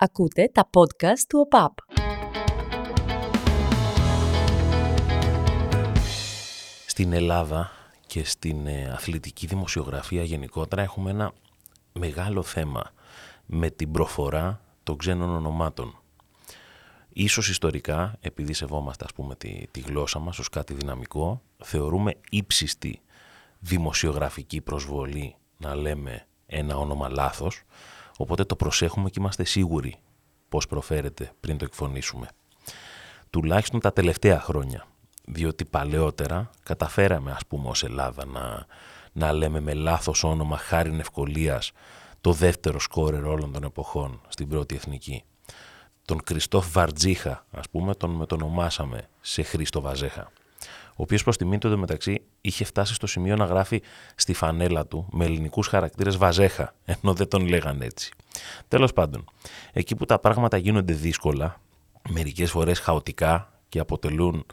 Ακούτε τα podcast του ΟΠΑΠ. Στην Ελλάδα και στην ε, αθλητική δημοσιογραφία γενικότερα έχουμε ένα μεγάλο θέμα με την προφορά των ξένων ονομάτων. Ίσως ιστορικά, επειδή σεβόμαστε ας πούμε τη, τη γλώσσα μας ως κάτι δυναμικό, θεωρούμε ύψιστη δημοσιογραφική προσβολή να λέμε ένα όνομα λάθος, οπότε το προσέχουμε και είμαστε σίγουροι πώς προφέρεται πριν το εκφωνήσουμε. Τουλάχιστον τα τελευταία χρόνια, διότι παλαιότερα καταφέραμε ας πούμε ως Ελλάδα να, να λέμε με λάθος όνομα χάριν ευκολίας το δεύτερο σκόρερ όλων των εποχών στην πρώτη εθνική. Τον Κριστόφ Βαρτζίχα, ας πούμε, τον μετονομάσαμε σε Χρήστο Βαζέχα ο οποίος προς τιμή του μεταξύ είχε φτάσει στο σημείο να γράφει στη φανέλα του με ελληνικούς χαρακτήρες Βαζέχα, ενώ δεν τον λέγαν έτσι. Τέλος πάντων, εκεί που τα πράγματα γίνονται δύσκολα, μερικές φορές χαοτικά και αποτελούν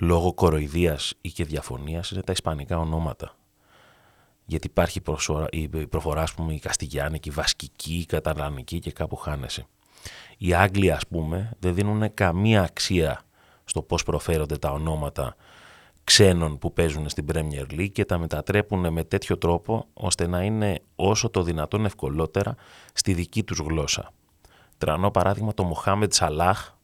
λόγω κοροϊδίας ή και διαφωνίας, είναι τα ισπανικά ονόματα. Γιατί υπάρχει η προφορά, ας πούμε, η Καστιγιάννικη, η Βασκική, η Καταλανική και κάπου χάνεσαι. Οι Άγγλοι, ας πούμε, δεν δίνουν καμία αξία στο πώς προφέρονται τα ονόματα ξένων που παίζουν στην Premier League και τα μετατρέπουν με τέτοιο τρόπο ώστε να είναι όσο το δυνατόν ευκολότερα στη δική τους γλώσσα. Τρανό παράδειγμα το Μοχάμετ Σαλάχ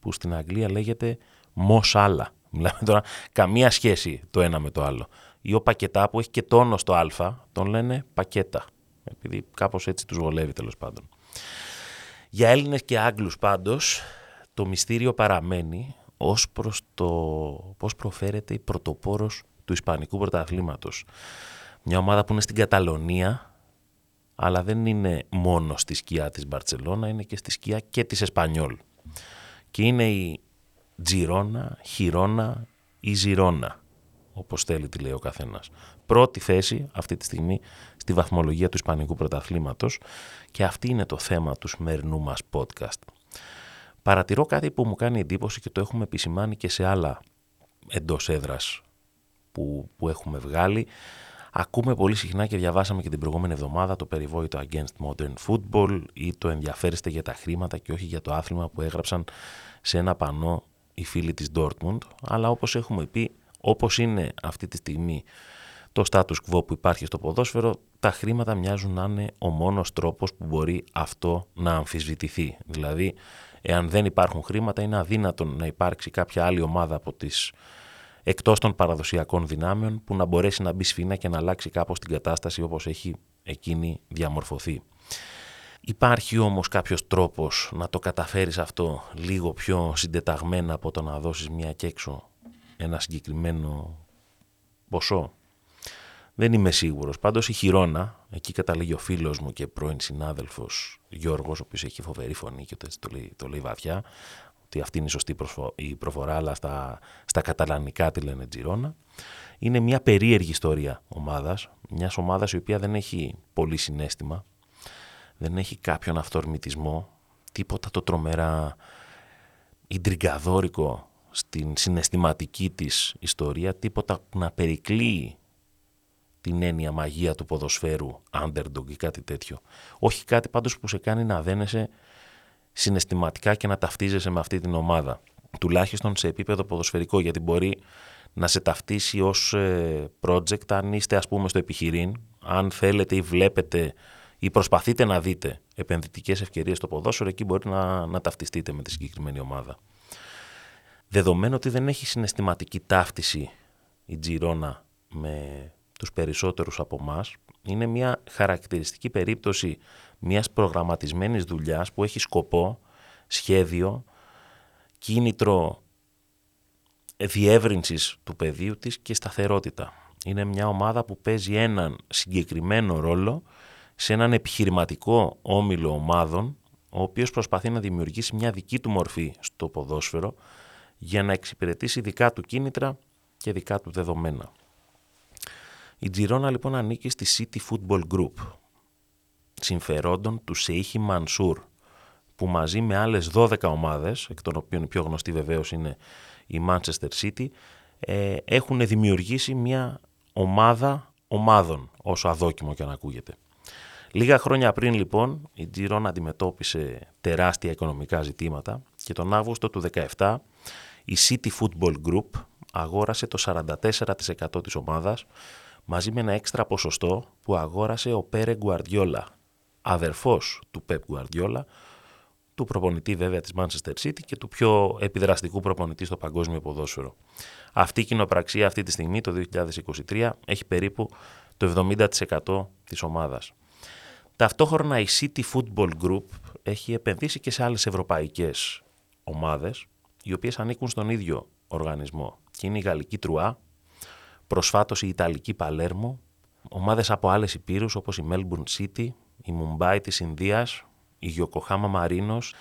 που στην Αγγλία λέγεται Μο Σάλα. Μιλάμε τώρα καμία σχέση το ένα με το άλλο. Ή ο Πακετά που έχει και τόνο στο α τον λένε Πακέτα. Επειδή κάπως έτσι τους βολεύει τέλος πάντων. Για Έλληνες και Άγγλους πάντως το μυστήριο παραμένει ως προς το πώς προφέρεται η πρωτοπόρος του Ισπανικού πρωταθλήματος. Μια ομάδα που είναι στην Καταλωνία, αλλά δεν είναι μόνο στη σκιά της Μπαρτσελώνα, είναι και στη σκιά και της Εσπανιόλ. Και είναι η Τζιρόνα, Χιρόνα ή Ζιρόνα, όπως θέλει τη λέει ο καθένας. Πρώτη θέση αυτή τη στιγμή στη βαθμολογία του Ισπανικού πρωταθλήματος και αυτή είναι το θέμα του σημερινού μας podcast παρατηρώ κάτι που μου κάνει εντύπωση και το έχουμε επισημάνει και σε άλλα εντός έδρας που, που έχουμε βγάλει. Ακούμε πολύ συχνά και διαβάσαμε και την προηγούμενη εβδομάδα το περιβόητο Against Modern Football ή το ενδιαφέρεστε για τα χρήματα και όχι για το άθλημα που έγραψαν σε ένα πανό οι φίλοι της Dortmund. Αλλά όπως έχουμε πει, όπως είναι αυτή τη στιγμή το status quo που υπάρχει στο ποδόσφαιρο, τα χρήματα μοιάζουν να είναι ο μόνος τρόπος που μπορεί αυτό να αμφισβητηθεί. Δηλαδή, εάν δεν υπάρχουν χρήματα είναι αδύνατον να υπάρξει κάποια άλλη ομάδα από τις εκτός των παραδοσιακών δυνάμεων που να μπορέσει να μπει σφίνα και να αλλάξει κάπως την κατάσταση όπως έχει εκείνη διαμορφωθεί. Υπάρχει όμως κάποιος τρόπος να το καταφέρεις αυτό λίγο πιο συντεταγμένα από το να δώσεις μια και έξω ένα συγκεκριμένο ποσό; Δεν είμαι σίγουρος. Πάντως η Χιρόνα, εκεί καταλήγει ο φίλος μου και πρώην συνάδελφος Γιώργος, ο οποίος έχει φοβερή φωνή και το, λέει, το λέει βαθιά, ότι αυτή είναι η σωστή η προφορά, αλλά στα, στα καταλανικά τη λένε Τζιρόνα. Είναι μια περίεργη ιστορία ομάδας, μιας ομάδας η οποία δεν έχει πολύ συνέστημα, δεν έχει κάποιον αυθορμητισμό, τίποτα το τρομερά ιντριγκαδόρικο στην συναισθηματική της ιστορία, τίποτα να περικλείει την έννοια μαγεία του ποδοσφαίρου, underdog ή κάτι τέτοιο. Όχι κάτι πάντως που σε κάνει να δένεσαι συναισθηματικά και να ταυτίζεσαι με αυτή την ομάδα. Τουλάχιστον σε επίπεδο ποδοσφαιρικό, γιατί μπορεί να σε ταυτίσει ως ε, project αν είστε ας πούμε στο επιχειρήν, αν θέλετε ή βλέπετε ή προσπαθείτε να δείτε επενδυτικές ευκαιρίες στο ποδόσφαιρο, εκεί μπορεί να, να ταυτιστείτε με τη συγκεκριμένη ομάδα. Δεδομένου ότι δεν έχει συναισθηματική ταύτιση η Τζιρόνα με τους περισσότερους από εμά, είναι μια χαρακτηριστική περίπτωση μιας προγραμματισμένης δουλειάς που έχει σκοπό, σχέδιο, κίνητρο διεύρυνσης του πεδίου της και σταθερότητα. Είναι μια ομάδα που παίζει έναν συγκεκριμένο ρόλο σε έναν επιχειρηματικό όμιλο ομάδων, ο οποίος προσπαθεί να δημιουργήσει μια δική του μορφή στο ποδόσφαιρο για να εξυπηρετήσει δικά του κίνητρα και δικά του δεδομένα. Η Τζιρόνα λοιπόν ανήκει στη City Football Group, συμφερόντων του Σεΐχη Μανσούρ, που μαζί με άλλες 12 ομάδες, εκ των οποίων η πιο γνωστή βεβαίως είναι η Manchester City, ε, έχουν δημιουργήσει μια ομάδα ομάδων, όσο αδόκιμο και αν ακούγεται. Λίγα χρόνια πριν λοιπόν η Τζιρόνα αντιμετώπισε τεράστια οικονομικά ζητήματα και τον Αύγουστο του 2017 η City Football Group αγόρασε το 44% της ομάδας μαζί με ένα έξτρα ποσοστό που αγόρασε ο Πέρε Γκουαρδιόλα, αδερφός του Πεπ Γκουαρδιόλα, του προπονητή βέβαια της Manchester City και του πιο επιδραστικού προπονητή στο παγκόσμιο ποδόσφαιρο. Αυτή η κοινοπραξία αυτή τη στιγμή το 2023 έχει περίπου το 70% της ομάδας. Ταυτόχρονα η City Football Group έχει επενδύσει και σε άλλες ευρωπαϊκές ομάδες οι οποίες ανήκουν στον ίδιο οργανισμό και είναι η Γαλλική Τρουά, προσφάτως η Ιταλική Παλέρμο, ομάδες από άλλες υπήρους όπως η Melbourne City, η Μουμπάι της Ινδίας, η Γιοκοχάμα Μαρίνος,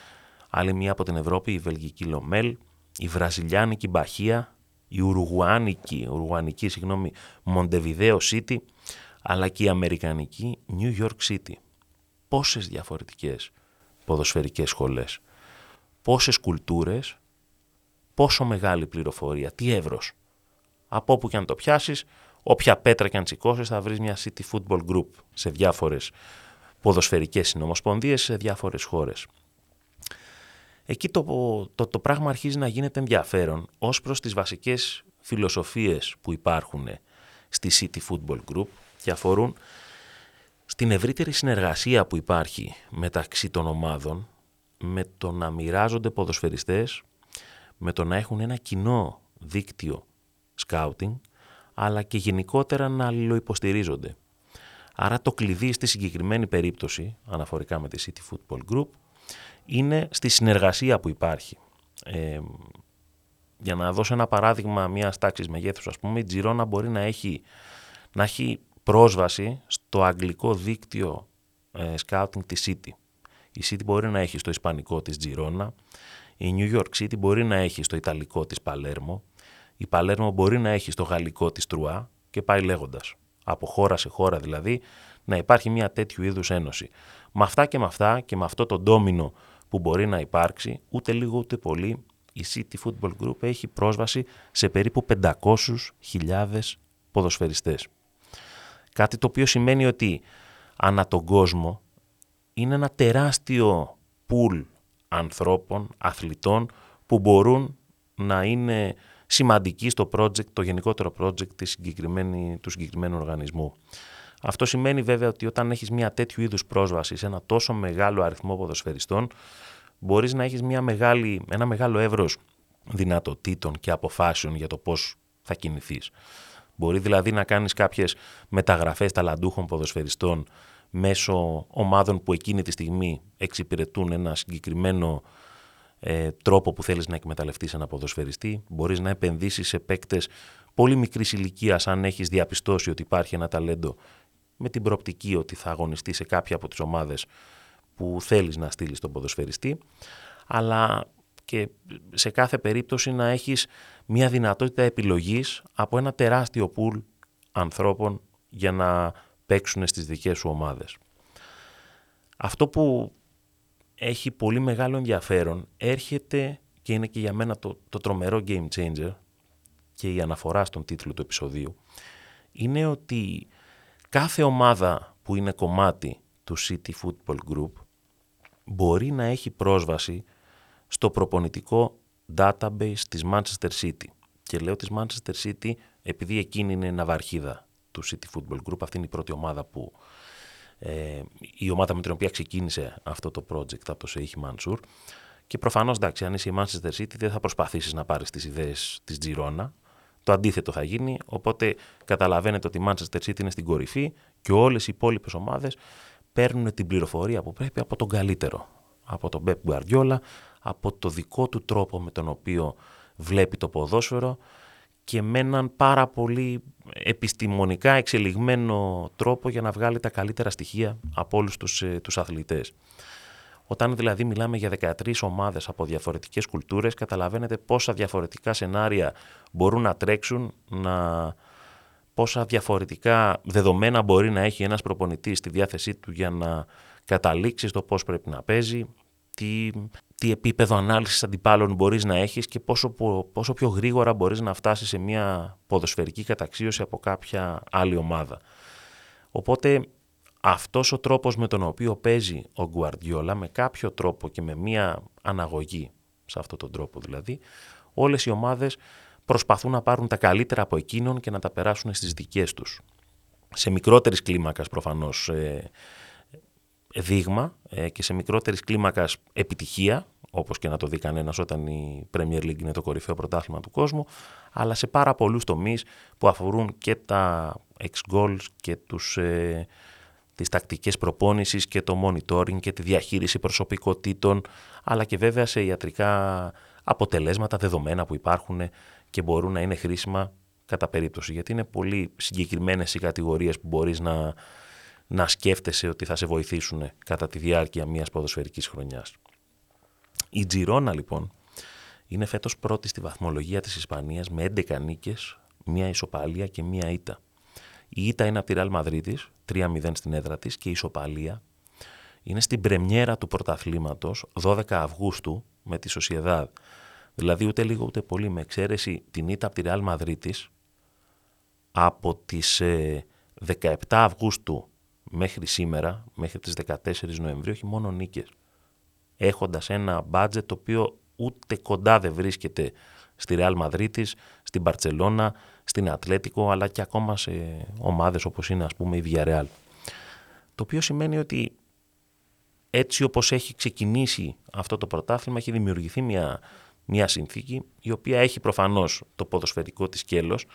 άλλη μία από την Ευρώπη η Βελγική Λομέλ, η Βραζιλιάνικη Μπαχία, η Ουρουγουάνικη, Ουρουγουανική, συγγνώμη, Μοντεβιδέο City, αλλά και η Αμερικανική New York City. Πόσες διαφορετικές ποδοσφαιρικές σχολές, πόσες κουλτούρες, πόσο μεγάλη πληροφορία, τι εύρος. Από όπου και αν το πιάσεις, όποια πέτρα και αν τσικώσεις θα βρεις μια City Football Group σε διάφορες ποδοσφαιρικές συνομοσπονδίες σε διάφορες χώρες. Εκεί το, το, το πράγμα αρχίζει να γίνεται ενδιαφέρον ως προς τις βασικές φιλοσοφίες που υπάρχουν στη City Football Group και αφορούν στην ευρύτερη συνεργασία που υπάρχει μεταξύ των ομάδων με το να μοιράζονται ποδοσφαιριστές, με το να έχουν ένα κοινό δίκτυο scouting, αλλά και γενικότερα να αλληλοϊποστηρίζονται. Άρα το κλειδί στη συγκεκριμένη περίπτωση, αναφορικά με τη City Football Group, είναι στη συνεργασία που υπάρχει. Ε, για να δώσω ένα παράδειγμα μιας τάξης μεγέθους, ας πούμε, η Τζιρόνα μπορεί να έχει, να έχει πρόσβαση στο αγγλικό δίκτυο ε, scouting της City. Η City μπορεί να έχει στο ισπανικό της Τζιρόνα, η New York City μπορεί να έχει στο ιταλικό της Παλέρμο, η Παλέρμο μπορεί να έχει στο γαλλικό της Τρουά και πάει λέγοντας από χώρα σε χώρα δηλαδή, να υπάρχει μια τέτοιου είδους ένωση. Με αυτά και με αυτά και με αυτό το ντόμινο που μπορεί να υπάρξει, ούτε λίγο ούτε πολύ, η City Football Group έχει πρόσβαση σε περίπου 500.000 ποδοσφαιριστές. Κάτι το οποίο σημαίνει ότι ανά τον κόσμο είναι ένα τεράστιο πουλ ανθρώπων, αθλητών που μπορούν να είναι σημαντική στο project, το γενικότερο project της συγκεκριμένη, του συγκεκριμένου οργανισμού. Αυτό σημαίνει βέβαια ότι όταν έχεις μια τέτοιου είδους πρόσβαση σε ένα τόσο μεγάλο αριθμό ποδοσφαιριστών, μπορείς να έχεις μια μεγάλη, ένα μεγάλο εύρος δυνατοτήτων και αποφάσεων για το πώς θα κινηθείς. Μπορεί δηλαδή να κάνεις κάποιες μεταγραφές ταλαντούχων ποδοσφαιριστών μέσω ομάδων που εκείνη τη στιγμή εξυπηρετούν ένα συγκεκριμένο ε, τρόπο που θέλεις να εκμεταλλευτείς ένα ποδοσφαιριστή. Μπορείς να επενδύσεις σε παίκτες πολύ μικρής ηλικίας αν έχεις διαπιστώσει ότι υπάρχει ένα ταλέντο με την προοπτική ότι θα αγωνιστεί σε κάποια από τις ομάδες που θέλεις να στείλεις τον ποδοσφαιριστή, αλλά και σε κάθε περίπτωση να έχεις μια δυνατότητα επιλογής από ένα τεράστιο πουλ ανθρώπων για να παίξουν στις δικές σου ομάδες. Αυτό που έχει πολύ μεγάλο ενδιαφέρον, έρχεται και είναι και για μένα το, το τρομερό game changer και η αναφορά στον τίτλο του επεισοδίου, είναι ότι κάθε ομάδα που είναι κομμάτι του City Football Group μπορεί να έχει πρόσβαση στο προπονητικό database της Manchester City. Και λέω της Manchester City επειδή εκείνη είναι ναυαρχίδα του City Football Group, αυτή είναι η πρώτη ομάδα που ε, η ομάδα με την οποία ξεκίνησε αυτό το project από το Σεϊχ Μανσούρ. Και προφανώς, εντάξει, αν είσαι η Manchester City, δεν θα προσπαθήσεις να πάρεις τις ιδέες της Τζιρόνα. Το αντίθετο θα γίνει. Οπότε καταλαβαίνετε ότι η Manchester City είναι στην κορυφή και όλες οι υπόλοιπες ομάδες παίρνουν την πληροφορία που πρέπει από τον καλύτερο. Από τον Pep Guardiola, από το δικό του τρόπο με τον οποίο βλέπει το ποδόσφαιρο και με έναν πάρα πολύ επιστημονικά εξελιγμένο τρόπο για να βγάλει τα καλύτερα στοιχεία από όλους τους, ε, τους αθλητές. Όταν δηλαδή μιλάμε για 13 ομάδες από διαφορετικές κουλτούρες, καταλαβαίνετε πόσα διαφορετικά σενάρια μπορούν να τρέξουν, να... πόσα διαφορετικά δεδομένα μπορεί να έχει ένας προπονητής στη διάθεσή του για να καταλήξει στο πώς πρέπει να παίζει, τι, τι επίπεδο ανάλυσης αντιπάλων μπορείς να έχεις και πόσο, πόσο πιο γρήγορα μπορείς να φτάσεις σε μια ποδοσφαιρική καταξίωση από κάποια άλλη ομάδα. Οπότε αυτός ο τρόπος με τον οποίο παίζει ο Γκουαρδιόλα με κάποιο τρόπο και με μία αναγωγή σε αυτόν τον τρόπο δηλαδή όλες οι ομάδες προσπαθούν να πάρουν τα καλύτερα από εκείνον και να τα περάσουν στις δικές τους. Σε μικρότερης κλίμακας προφανώς ε, δείγμα ε, και σε μικρότερης κλίμακας επιτυχία όπως και να το δει κανένας όταν η Premier League είναι το κορυφαίο πρωτάθλημα του κόσμου, αλλά σε πάρα πολλούς τομείς που αφορούν και τα ex-goals και τους, ε, τις τακτικές προπόνησης και το monitoring και τη διαχείριση προσωπικότητων, αλλά και βέβαια σε ιατρικά αποτελέσματα, δεδομένα που υπάρχουν και μπορούν να είναι χρήσιμα κατά περίπτωση, γιατί είναι πολύ συγκεκριμένες οι κατηγορίες που μπορείς να, να σκέφτεσαι ότι θα σε βοηθήσουν κατά τη διάρκεια μιας ποδοσφαιρικής χρονιάς. Η Τζιρόνα λοιπόν είναι φέτος πρώτη στη βαθμολογία της Ισπανίας με 11 νίκες, μία ισοπαλία και μία ήττα. Η ήττα είναι από τη Ραλ Μαδρίτης, 3-0 στην έδρα της και η ισοπαλία είναι στην πρεμιέρα του πρωταθλήματος 12 Αυγούστου με τη Σοσιεδάδ. Δηλαδή ούτε λίγο ούτε πολύ με εξαίρεση την ήττα από τη Ραλ Μαδρίτης από τις 17 ε, Αυγούστου μέχρι σήμερα, μέχρι τις 14 Νοεμβρίου, έχει μόνο νίκες έχοντας ένα μπάτζετ το οποίο ούτε κοντά δεν βρίσκεται στη Ρεάλ Μαδρίτης, στην Μπαρτσελώνα, στην Ατλέτικο, αλλά και ακόμα σε ομάδες όπως είναι ας πούμε η Villarreal. Το οποίο σημαίνει ότι έτσι όπως έχει ξεκινήσει αυτό το πρωτάθλημα έχει δημιουργηθεί μια, μια συνθήκη η οποία έχει προφανώς το ποδοσφαιρικό της σκέλος,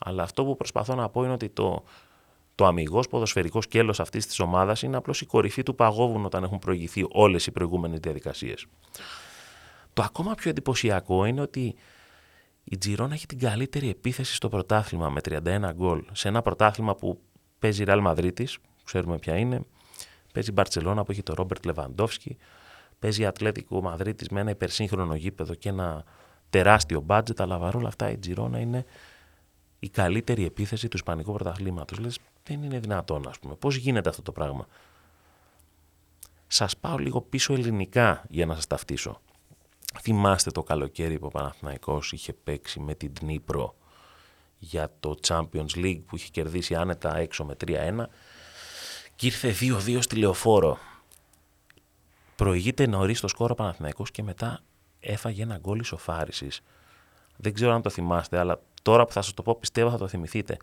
αλλά αυτό που προσπαθώ να πω είναι ότι το, το αμυγός ποδοσφαιρικός σκέλος αυτής της ομάδας είναι απλώς η κορυφή του παγόβουνου όταν έχουν προηγηθεί όλες οι προηγούμενες διαδικασίες. Το ακόμα πιο εντυπωσιακό είναι ότι η Τζιρόνα έχει την καλύτερη επίθεση στο πρωτάθλημα με 31 γκολ. Σε ένα πρωτάθλημα που παίζει η Ραλ Μαδρίτη, ξέρουμε ποια είναι, παίζει η Μπαρσελόνα που έχει τον Ρόμπερτ Λεβαντόφσκι, παίζει η Ατλέτικο Μαδρίτη με ένα υπερσύγχρονο γήπεδο και ένα τεράστιο μπάτζετ, αλλά παρόλα αυτά η Τζιρόνα είναι η καλύτερη επίθεση του Ισπανικού πρωταθλήματος. Λες, δεν είναι δυνατόν, ας πούμε. Πώς γίνεται αυτό το πράγμα; Σας πάω λίγο πίσω ελληνικά για να σας ταυτίσω. Θυμάστε το καλοκαίρι που ο Παναθηναϊκός είχε παίξει με την Τνίπρο για το Champions League που είχε κερδίσει άνετα έξω με 3-1 και ήρθε 2-2 στη Λεωφόρο. Προηγείται νωρίς το σκόρο Παναθηναϊκός και μετά έφαγε ένα γκολ ισοφάρισης. Δεν ξέρω αν το θυμάστε, αλλά τώρα που θα σας το πω πιστεύω θα το θυμηθείτε.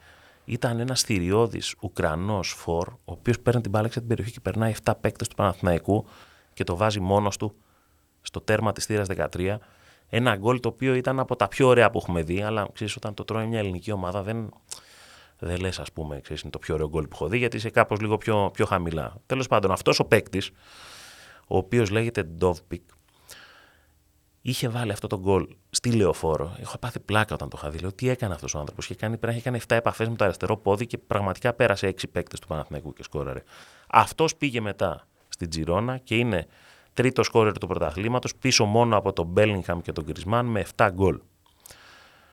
Ήταν ένας θηριώδης Ουκρανός φορ, ο οποίος παίρνει την μπάλα την περιοχή και περνάει 7 παίκτες του Παναθηναϊκού και το βάζει μόνος του στο τέρμα της θύρας 13. Ένα γκολ το οποίο ήταν από τα πιο ωραία που έχουμε δει, αλλά ξέρεις, όταν το τρώει μια ελληνική ομάδα δεν, δεν λες, ας πούμε, ξέρεις, είναι το πιο ωραίο γκολ που έχω δει, γιατί είσαι κάπως λίγο πιο, πιο χαμηλά. Τέλος πάντων, αυτός ο παίκτης, ο οποίος λέγεται Ντόβπικ, είχε βάλει αυτό το γκολ στη λεωφόρο. Έχω πάθει πλάκα όταν το είχα δει. Λέω τι έκανε αυτός ο άνθρωπος; Είχε κάνει, πρέπει να έχει κάνει 7 επαφές με το αριστερό πόδι και πραγματικά πέρασε 6 παίκτες του Παναθηναϊκού και σκόραρε. Αυτός πήγε μετά στην Τζιρόνα και είναι τρίτο σκόρερ του πρωταθλήματος πίσω μόνο από τον Μπέλιγχαμ και τον Γκρισμάν με 7 γκολ.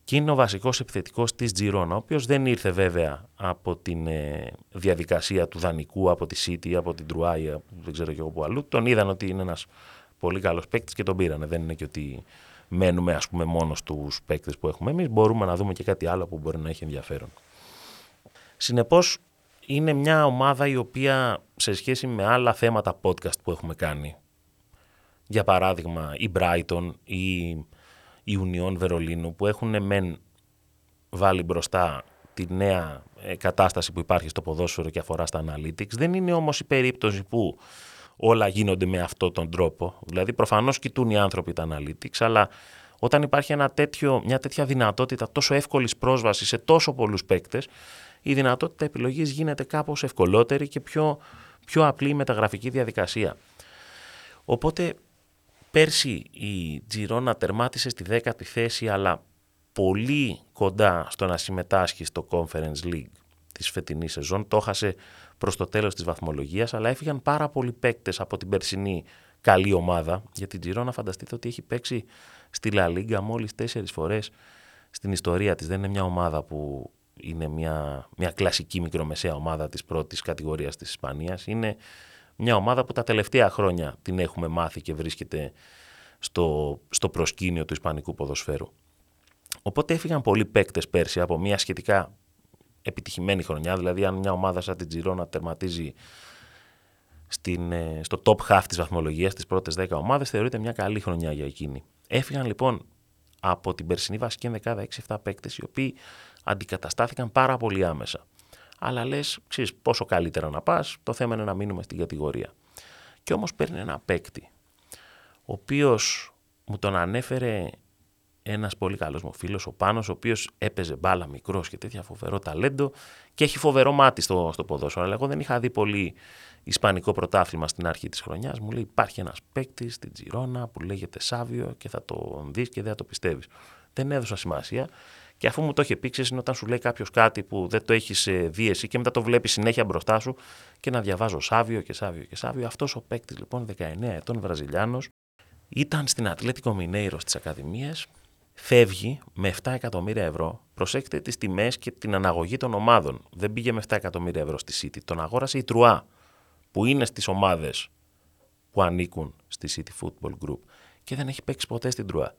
Και είναι ο βασικός επιθετικός της Τζιρόνα, ο οποίος δεν ήρθε βέβαια από τη ε, διαδικασία του δανεικού, από τη City, από την Τρουάια, δεν ξέρω και εγώ που αλλού. Τον είδαν ότι είναι ένας πολύ καλός παίκτης και τον πήρανε. Δεν είναι και ότι μένουμε ας πούμε μόνος στους παίκτες που έχουμε εμείς. Μπορούμε να δούμε και κάτι άλλο που μπορεί να έχει ενδιαφέρον. Συνεπώς είναι μια ομάδα η οποία σε σχέση με άλλα θέματα podcast που έχουμε κάνει, για παράδειγμα η Brighton ή η Union Βερολίνου που έχουν μεν βάλει μπροστά τη νέα ε, κατάσταση που υπάρχει στο ποδόσφαιρο και αφορά στα analytics. Δεν είναι όμως η περίπτωση που όλα γίνονται με αυτόν τον τρόπο. Δηλαδή, προφανώς κοιτούν οι άνθρωποι τα analytics, αλλά όταν υπάρχει ένα τέτοιο, μια τέτοια δυνατότητα τόσο εύκολης πρόσβασης σε τόσο πολλούς παίκτες, η δυνατότητα επιλογής γίνεται κάπως ευκολότερη και πιο, πιο απλή η μεταγραφική διαδικασία. Οπότε πέρσι η Τζιρόνα τερμάτισε στη δέκατη θέση αλλά πολύ κοντά στο να συμμετάσχει στο Conference League της φετινής σεζόν. Το έχασε προς το τέλος της βαθμολογίας, αλλά έφυγαν πάρα πολλοί παίκτες από την περσινή καλή ομάδα. Για την Τζιρόνα, φανταστείτε ότι έχει παίξει στη Λα Λίγκα μόλις τέσσερις φορές στην ιστορία της. Δεν είναι μια ομάδα που είναι μια, μια κλασική μικρομεσαία ομάδα της πρώτης κατηγορίας της Ισπανίας. Είναι μια ομάδα που τα τελευταία χρόνια την έχουμε μάθει και βρίσκεται στο, στο προσκήνιο του Ισπανικού ποδοσφαίρου. Οπότε έφυγαν πολλοί παίκτες πέρσι από μια σχετικά επιτυχημένη χρονιά. Δηλαδή, αν μια ομάδα σαν την Τζιρόνα τερματίζει στην, ε, στο top half της βαθμολογίας, τις πρώτες 10 ομάδες, θεωρείται μια καλή χρονιά για εκείνη. Έφυγαν λοιπόν από την περσινή βασική ενδεκάδα 6-7 παίκτες, οι οποίοι αντικαταστάθηκαν πάρα πολύ άμεσα. Αλλά λες, ξέρεις, πόσο καλύτερα να πας, το θέμα είναι να μείνουμε στην κατηγορία. Και όμως παίρνει ένα παίκτη, ο οποίος μου τον ανέφερε ένας πολύ καλός μου φίλος, ο Πάνος, ο οποίος έπαιζε μπάλα μικρός και τέτοια φοβερό ταλέντο και έχει φοβερό μάτι στο, στο ποδόσφαιρο. Αλλά εγώ δεν είχα δει πολύ Ισπανικό πρωτάθλημα στην αρχή της χρονιάς. Μου λέει: Υπάρχει ένας παίκτη στην Τζιρόνα που λέγεται Σάβιο και θα το δεις και δεν θα το πιστεύεις. Δεν έδωσα σημασία. Και αφού μου το είχε πει, είναι όταν σου λέει κάποιος κάτι που δεν το έχεις ε, δει εσύ και μετά το βλέπεις συνέχεια μπροστά σου και να διαβάζω Σάβιο και Σάβιο και Σάβιο. Αυτός ο παίκτης λοιπόν, 19 ετών Βραζιλιάνος, ήταν στην Ατλέτικο Μινέιρο στις Ακαδημίες φεύγει με 7 εκατομμύρια ευρώ. Προσέξτε τις τιμές και την αναγωγή των ομάδων. Δεν πήγε με 7 εκατομμύρια ευρώ στη City. Τον αγόρασε η Τρουά, που είναι στις ομάδες που ανήκουν στη City Football Group και δεν έχει παίξει ποτέ στην Τρουά.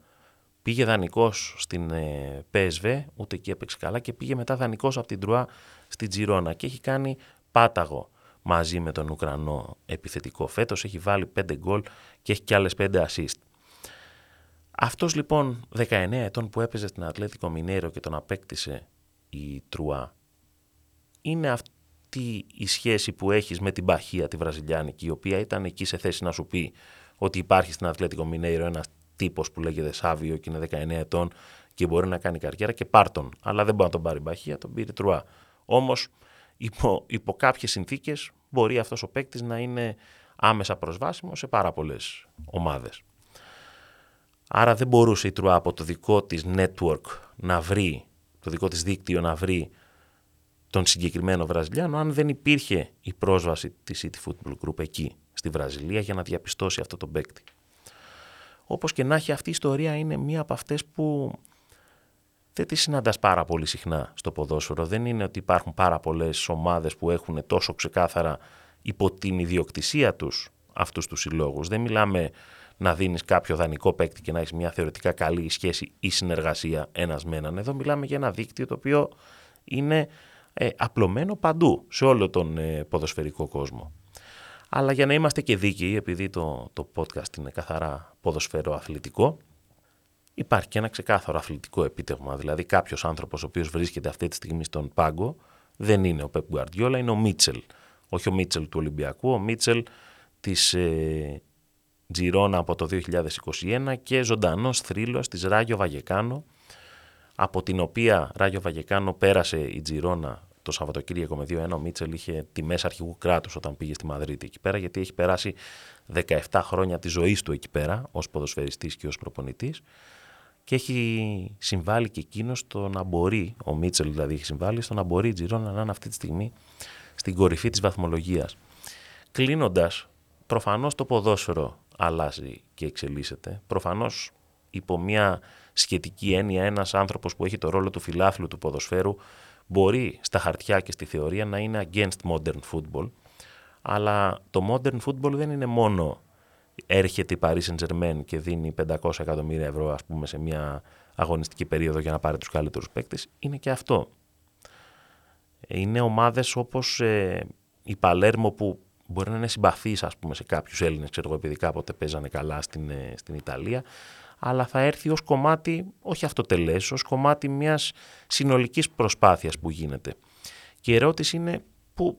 Πήγε δανεικός στην ε, PSV, ούτε εκεί έπαιξε καλά και πήγε μετά δανεικός από την Τρουά στην Τζιρόνα και έχει κάνει πάταγο μαζί με τον Ουκρανό επιθετικό. Φέτος έχει βάλει 5 γκολ και έχει και άλλες 5 assist. Αυτός λοιπόν 19 ετών που έπαιζε στην Ατλέτικο Μινέρο και τον απέκτησε η Τρουά είναι αυτή η σχέση που έχεις με την Παχία τη Βραζιλιάνικη η οποία ήταν εκεί σε θέση να σου πει ότι υπάρχει στην Ατλέτικο Μινέρο ένας τύπος που λέγεται Σάβιο και είναι 19 ετών και μπορεί να κάνει καριέρα και πάρτον. Αλλά δεν μπορεί να τον πάρει η Παχία, τον πήρε Τρουά. Όμως υπό, υπό κάποιες συνθήκες μπορεί αυτός ο παίκτης να είναι άμεσα προσβάσιμος σε πάρα πολλές ομάδες. Άρα δεν μπορούσε η Τρουά από το δικό της network να βρει, το δικό της δίκτυο να βρει τον συγκεκριμένο Βραζιλιάνο αν δεν υπήρχε η πρόσβαση της City Football Group εκεί στη Βραζιλία για να διαπιστώσει αυτό το παίκτη. Όπως και να έχει αυτή η ιστορία είναι μία από αυτές που δεν τη συναντάς πάρα πολύ συχνά στο ποδόσφαιρο. Δεν είναι ότι υπάρχουν πάρα πολλές ομάδες που έχουν τόσο ξεκάθαρα υπό την ιδιοκτησία τους αυτούς τους συλλόγους. Δεν μιλάμε να δίνεις κάποιο δανεικό παίκτη και να έχεις μια θεωρητικά καλή σχέση ή συνεργασία ένας με έναν. Εδώ μιλάμε για ένα δίκτυο το οποίο είναι ε, απλωμένο παντού, σε όλο τον ε, ποδοσφαιρικό κόσμο. Αλλά για να είμαστε και δίκαιοι, επειδή το, το podcast είναι καθαρά ποδοσφαιρό αθλητικό, υπάρχει και ένα ξεκάθαρο αθλητικό επίτευγμα. Δηλαδή, κάποιος άνθρωπος ο οποίος βρίσκεται αυτή τη στιγμή στον πάγκο δεν είναι ο Πεπ Γκουαρδιόλα, είναι ο Μίτσελ. Όχι ο Μίτσελ του Ολυμπιακού, ο Μίτσελ της ε, Τζιρόνα από το 2021 και ζωντανός θρύλος της Ράγιο Βαγεκάνο από την οποία Ράγιο Βαγεκάνο πέρασε η Τζιρόνα το Σαββατοκύριακο με 2-1. Ο Μίτσελ είχε τιμές αρχηγού κράτους όταν πήγε στη Μαδρίτη εκεί πέρα, γιατί έχει περάσει 17 χρόνια της ζωής του εκεί πέρα, ως ποδοσφαιριστής και ως προπονητής. Και έχει συμβάλει και εκείνος στο να μπορεί, ο Μίτσελ δηλαδή έχει συμβάλει, στο να μπορεί η Τζιρόνα να είναι αυτή τη στιγμή στην κορυφή της βαθμολογίας. Κλείνοντας, προφανώς το ποδόσφαιρο αλλάζει και εξελίσσεται. Προφανώς υπό μια σχετική έννοια ένας άνθρωπος που έχει το ρόλο του φιλάθλου του ποδοσφαίρου μπορεί στα χαρτιά και στη θεωρία να είναι against modern football αλλά το modern football δεν είναι μόνο έρχεται η Paris Saint-Germain και δίνει 500 εκατομμύρια ευρώ ας πούμε σε μια αγωνιστική περίοδο για να πάρει τους καλύτερους παίκτες, είναι και αυτό. Είναι ομάδες όπως ε, η Παλέρμο που μπορεί να είναι συμπαθής, ας πούμε, σε κάποιους Έλληνες, ξέρω εγώ, επειδή κάποτε παίζανε καλά στην, ε, στην Ιταλία, αλλά θα έρθει ως κομμάτι, όχι αυτοτελές, ως κομμάτι μιας συνολικής προσπάθειας που γίνεται. Και η ερώτηση είναι πού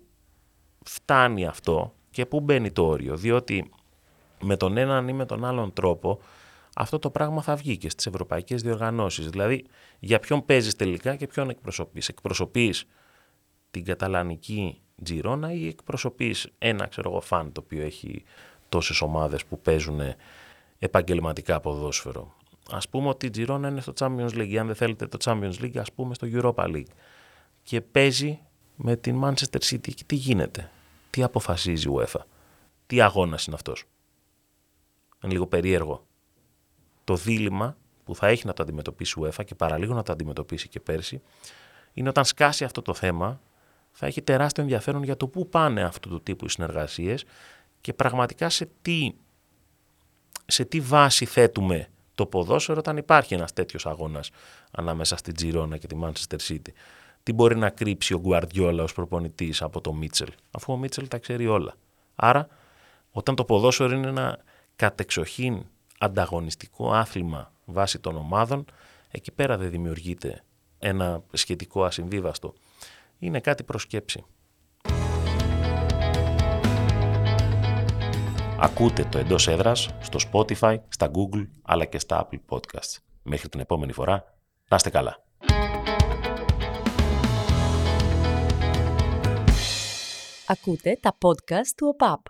φτάνει αυτό και πού μπαίνει το όριο, διότι με τον έναν ή με τον άλλον τρόπο αυτό το πράγμα θα βγει και στις ευρωπαϊκές διοργανώσεις. Δηλαδή, για ποιον παίζεις τελικά και ποιον εκπροσωπείς; Εκπροσωπείς την καταλανική Τζιρόνα ή εκπροσωπείς ένα ξέρω εγώ φαν το οποίο έχει τόσες ομάδες που παίζουν επαγγελματικά ποδόσφαιρο. Ας πούμε ότι η Τζιρόνα είναι στο Champions League, αν δεν θέλετε το Champions League ας πούμε στο Europa League και παίζει με την Manchester City και τι γίνεται, τι αποφασίζει η UEFA, τι αγώνας είναι αυτός; Είναι λίγο περίεργο. Το δίλημα που θα έχει να το αντιμετωπίσει η UEFA και παραλίγο να το αντιμετωπίσει και πέρσι είναι όταν σκάσει αυτό το θέμα θα έχει τεράστιο ενδιαφέρον για το πού πάνε αυτού του τύπου οι συνεργασίες και πραγματικά σε τι, σε τι βάση θέτουμε το ποδόσφαιρο όταν υπάρχει ένας τέτοιος αγώνας ανάμεσα στην Τζιρόνα και τη Manchester City. Τι μπορεί να κρύψει ο Γκουαρδιόλα ως προπονητής από το Μίτσελ, αφού ο Μίτσελ τα ξέρει όλα. Άρα Όταν το ποδόσφαιρο είναι ένα κατεξοχήν ανταγωνιστικό άθλημα βάσει των ομάδων, εκεί πέρα δεν δημιουργείται ένα σχετικό ασυμβίβαστο. Είναι κάτι προσκέψη. Ακούτε το εντός έδρας στο Spotify, στα Google αλλά και στα Apple Podcasts. Μέχρι την επόμενη φορά, να είστε καλά. Ακούτε τα podcast του ΟΠΑΠ.